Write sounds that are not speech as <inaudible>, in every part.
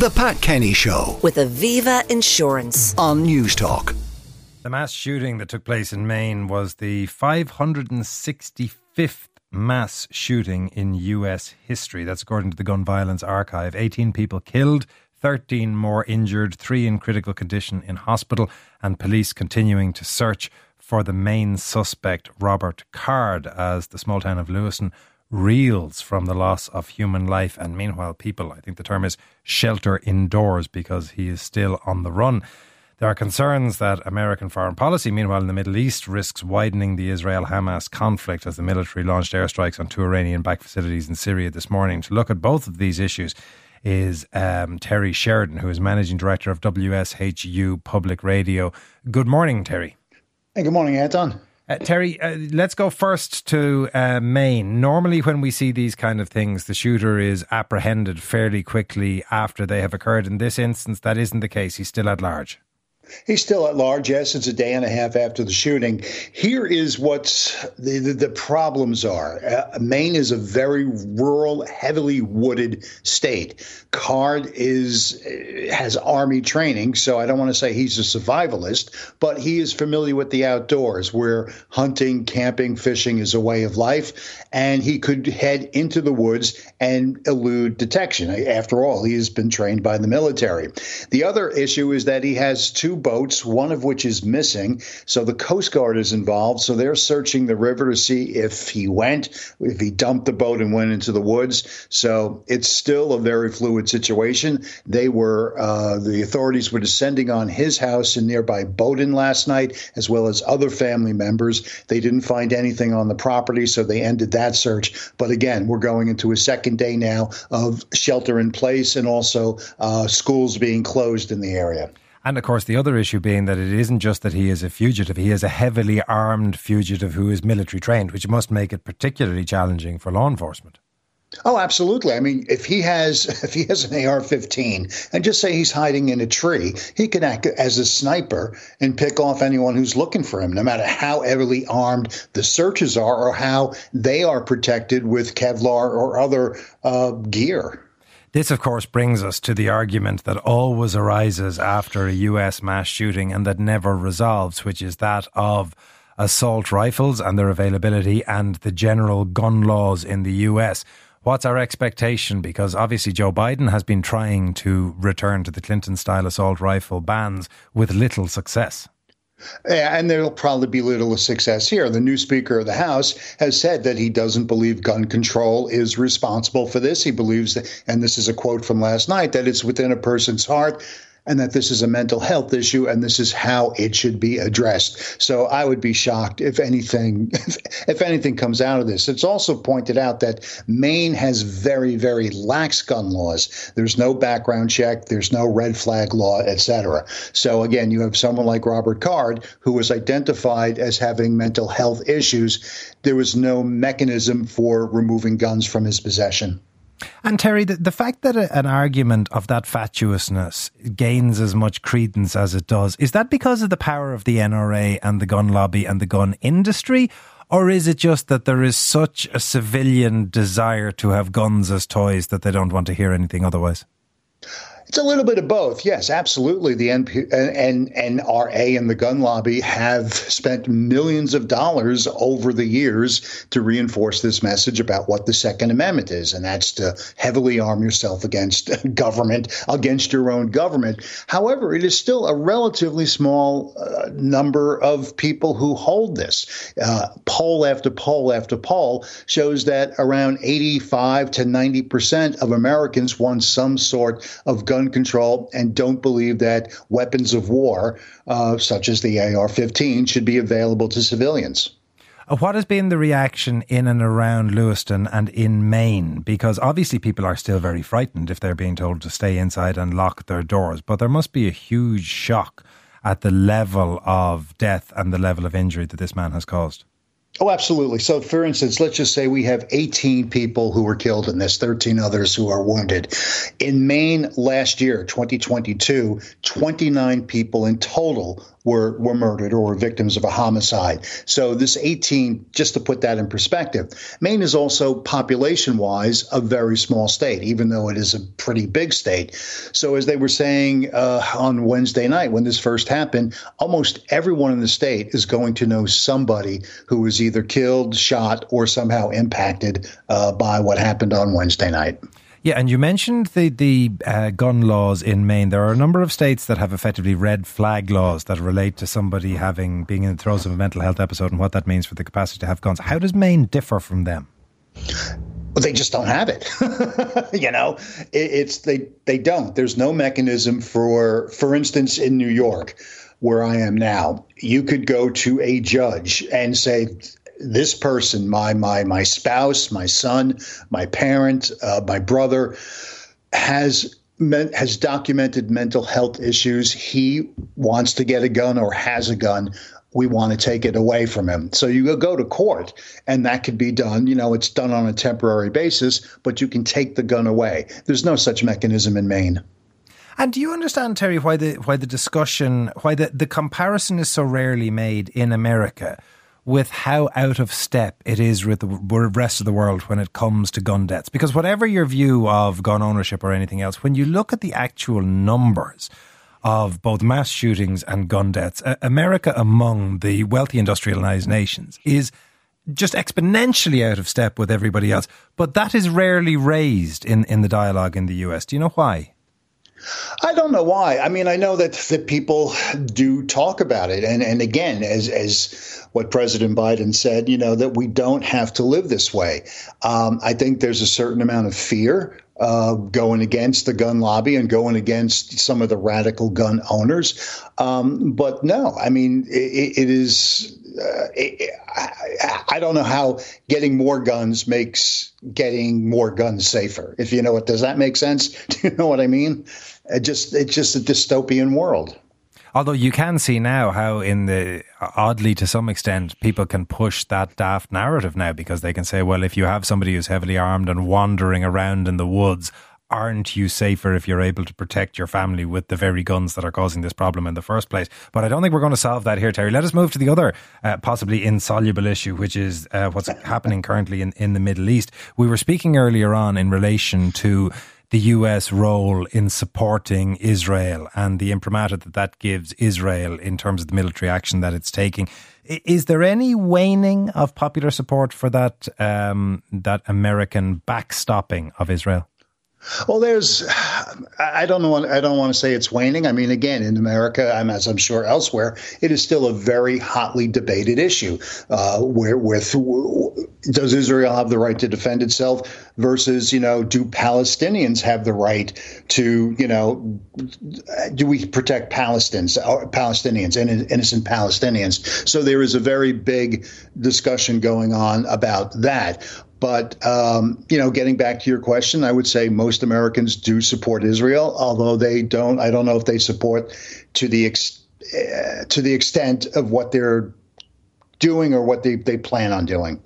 The Pat Kenny Show with Aviva Insurance. on News Talk. The mass shooting that took place in Maine was the 565th mass shooting in US history. That's according to the Gun Violence Archive. 18 people killed, 13 more injured, three in critical condition in hospital, and police continuing to search for the main suspect, Robert Card, as the small town of Lewiston reels from the loss of human life. And meanwhile, people, I think the term is shelter indoors because he is still on the run. There are concerns that American foreign policy, meanwhile, in the Middle East, risks widening the Israel Hamas conflict as the military launched airstrikes on two Iranian backed facilities in Syria this morning. To look at both of these issues is um, Terry Sheridan, who is managing director of WSHU Public Radio. Good morning, Terry. Hey, good morning, Anton. Uh, Terry, uh, let's go first to uh, Maine. Normally, when we see these kind of things, the shooter is apprehended fairly quickly after they have occurred. In this instance, that isn't the case. He's still at large. He's still at large. Yes, it's a day and a half after the shooting. Here is what the, the, the problems are. Uh, Maine is a very rural, heavily wooded state. Card is uh, has army training, so I don't want to say he's a survivalist, but he is familiar with the outdoors, where hunting, camping, fishing is a way of life, and he could head into the woods and elude detection. After all, he has been trained by the military. The other issue is that he has two boats, one of which is missing. So the Coast Guard is involved. So they're searching the river to see if he went, if he dumped the boat and went into the woods. So it's still a very fluid situation. They were, uh, the authorities were descending on his house in nearby Bowdoin last night, as well as other family members. They didn't find anything on the property, so they ended that search. But again, we're going into a second day now of shelter in place and also uh, schools being closed in the area. And of course, the other issue being that it isn't just that he is a fugitive, he is a heavily armed fugitive who is military trained, which must make it particularly challenging for law enforcement. Oh, absolutely. I mean, if he has <laughs> if he has an AR-15 and just say he's hiding in a tree, he can act as a sniper and pick off anyone who's looking for him, no matter how heavily armed the searches are or how they are protected with Kevlar or other uh, gear. This, of course, brings us to the argument that always arises after a US mass shooting and that never resolves, which is that of assault rifles and their availability and the general gun laws in the US. What's our expectation? Because obviously Joe Biden has been trying to return to the Clinton style assault rifle bans with little success. And there'll probably be little success here. The new Speaker of the House has said that he doesn't believe gun control is responsible for this. He believes that, and this is a quote from last night, that it's within a person's heart and that this is a mental health issue and this is how it should be addressed. So I would be shocked if anything <laughs> if, if anything comes out of this. It's also pointed out that Maine has very very lax gun laws. There's no background check, there's no red flag law, etc. So again, you have someone like Robert Card who was identified as having mental health issues. There was no mechanism for removing guns from his possession. And Terry, the, the fact that a, an argument of that fatuousness gains as much credence as it does, is that because of the power of the NRA and the gun lobby and the gun industry? Or is it just that there is such a civilian desire to have guns as toys that they don't want to hear anything otherwise? It's a little bit of both. Yes, absolutely. The NP, and NRA and the gun lobby have spent millions of dollars over the years to reinforce this message about what the Second Amendment is, and that's to heavily arm yourself against <laughs> government, against your own government. However, it is still a relatively small uh, number of people who hold this. Uh, poll after poll after poll shows that around 85 to 90 percent of Americans want some sort of gun control and don't believe that weapons of war, uh, such as the AR 15, should be available to civilians. Uh, What has been the reaction in and around Lewiston and in Maine? Because obviously people are still very frightened if they're being told to stay inside and lock their doors. But there must be a huge shock at the level of death and the level of injury that this man has caused. Oh, absolutely. So, for instance, let's just say we have 18 people who were killed in this, 13 others who are wounded. In Maine last year, 2022, 29 people in total were, were murdered or were victims of a homicide. So, this 18, just to put that in perspective, Maine is also population wise a very small state, even though it is a pretty big state. So, as they were saying uh, on Wednesday night when this first happened, almost everyone in the state is going to know somebody who was either killed, shot, or somehow impacted uh, by what happened on Wednesday night. Yeah, and you mentioned the the uh, gun laws in Maine. There are a number of states that have effectively red flag laws that relate to somebody having being in the throes of a mental health episode and what that means for the capacity to have guns. How does Maine differ from them? Well, they just don't have it. <laughs> you know, it, it's they they don't. There's no mechanism for, for instance, in New York, where I am now, you could go to a judge and say, this person, my my my spouse, my son, my parent, uh, my brother, has has documented mental health issues. He wants to get a gun or has a gun. We want to take it away from him. So you go to court, and that could be done. You know, it's done on a temporary basis, but you can take the gun away. There's no such mechanism in Maine. And do you understand, Terry, why the why the discussion, why the, the comparison is so rarely made in America? With how out of step it is with the rest of the world when it comes to gun deaths. Because whatever your view of gun ownership or anything else, when you look at the actual numbers of both mass shootings and gun deaths, America among the wealthy industrialized nations is just exponentially out of step with everybody else. But that is rarely raised in, in the dialogue in the US. Do you know why? I don't know why. I mean, I know that that people do talk about it, and and again, as as what President Biden said, you know, that we don't have to live this way. Um, I think there's a certain amount of fear uh, going against the gun lobby and going against some of the radical gun owners. Um, but no, I mean, it, it is. Uh, I, I, don't know how getting more guns makes getting more guns safer. If you know what, does that make sense? <laughs> Do you know what I mean? It just it's just a dystopian world. Although you can see now how, in the oddly to some extent, people can push that daft narrative now because they can say, well, if you have somebody who's heavily armed and wandering around in the woods, aren't you safer if you're able to protect your family with the very guns that are causing this problem in the first place? But I don't think we're going to solve that here, Terry. Let us move to the other uh, possibly insoluble issue, which is uh, what's happening currently in, in the Middle East. We were speaking earlier on in relation to the US role in supporting Israel and the imprimatur that that gives Israel in terms of the military action that it's taking. Is there any waning of popular support for that um, that American backstopping of Israel? Well, there's, I don't know, I don't want to say it's waning. I mean, again, in America, I'm, as I'm sure elsewhere, it is still a very hotly debated issue. Uh, where, with does Israel have the right to defend itself versus, you know, do Palestinians have the right to, you know, do we protect Palestinians, uh, Palestinians and innocent Palestinians? So there is a very big discussion going on about that. But um, you know, getting back to your question, I would say most Americans do support Israel, although they don't. I don't know if they support to the ex, uh, to the extent of what they're doing or what they, they plan on doing.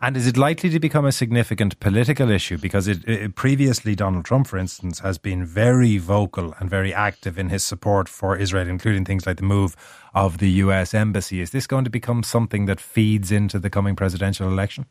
And is it likely to become a significant political issue? Because it, it, previously, Donald Trump, for instance, has been very vocal and very active in his support for Israel, including things like the move of the US embassy. Is this going to become something that feeds into the coming presidential election?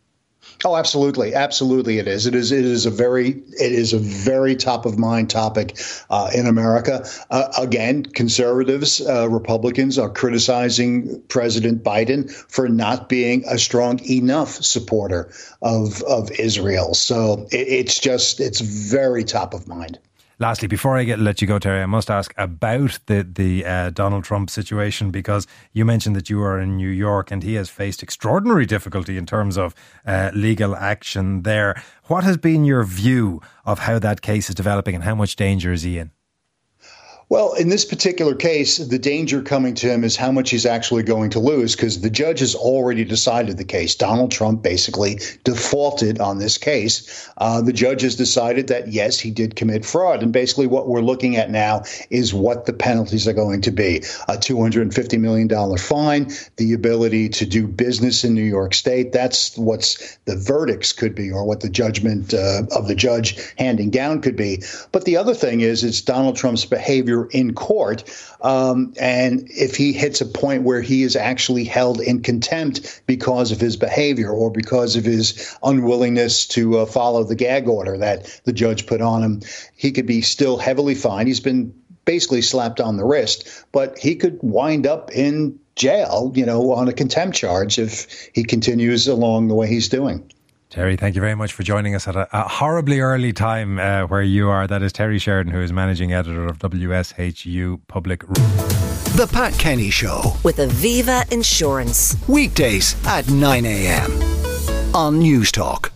Oh, absolutely, absolutely, it is. It is. It is a very. It is a very top of mind topic uh, in America. Uh, again, conservatives, uh, Republicans are criticizing President Biden for not being a strong enough supporter of of Israel. So it, it's just it's very top of mind. Lastly, before I get let you go, Terry, I must ask about the the uh, Donald Trump situation because you mentioned that you are in New York and he has faced extraordinary difficulty in terms of uh, legal action there. What has been your view of how that case is developing and how much danger is he in? Well, in this particular case, the danger coming to him is how much he's actually going to lose because the judge has already decided the case. Donald Trump basically defaulted on this case. Uh, the judge has decided that, yes, he did commit fraud. And basically, what we're looking at now is what the penalties are going to be a $250 million fine, the ability to do business in New York State. That's what's the verdicts could be, or what the judgment uh, of the judge handing down could be. But the other thing is, it's Donald Trump's behavior in court. Um, and if he hits a point where he is actually held in contempt because of his behavior or because of his unwillingness to uh, follow the gag order that the judge put on him, he could be still heavily fined. He's been basically slapped on the wrist, but he could wind up in jail, you know, on a contempt charge if he continues along the way he's doing. Terry, thank you very much for joining us at a, a horribly early time uh, where you are. That is Terry Sheridan, who is managing editor of WSHU Public. The Pat Kenny Show with Aviva Insurance. weekdays at 9 a.m. on News Talk.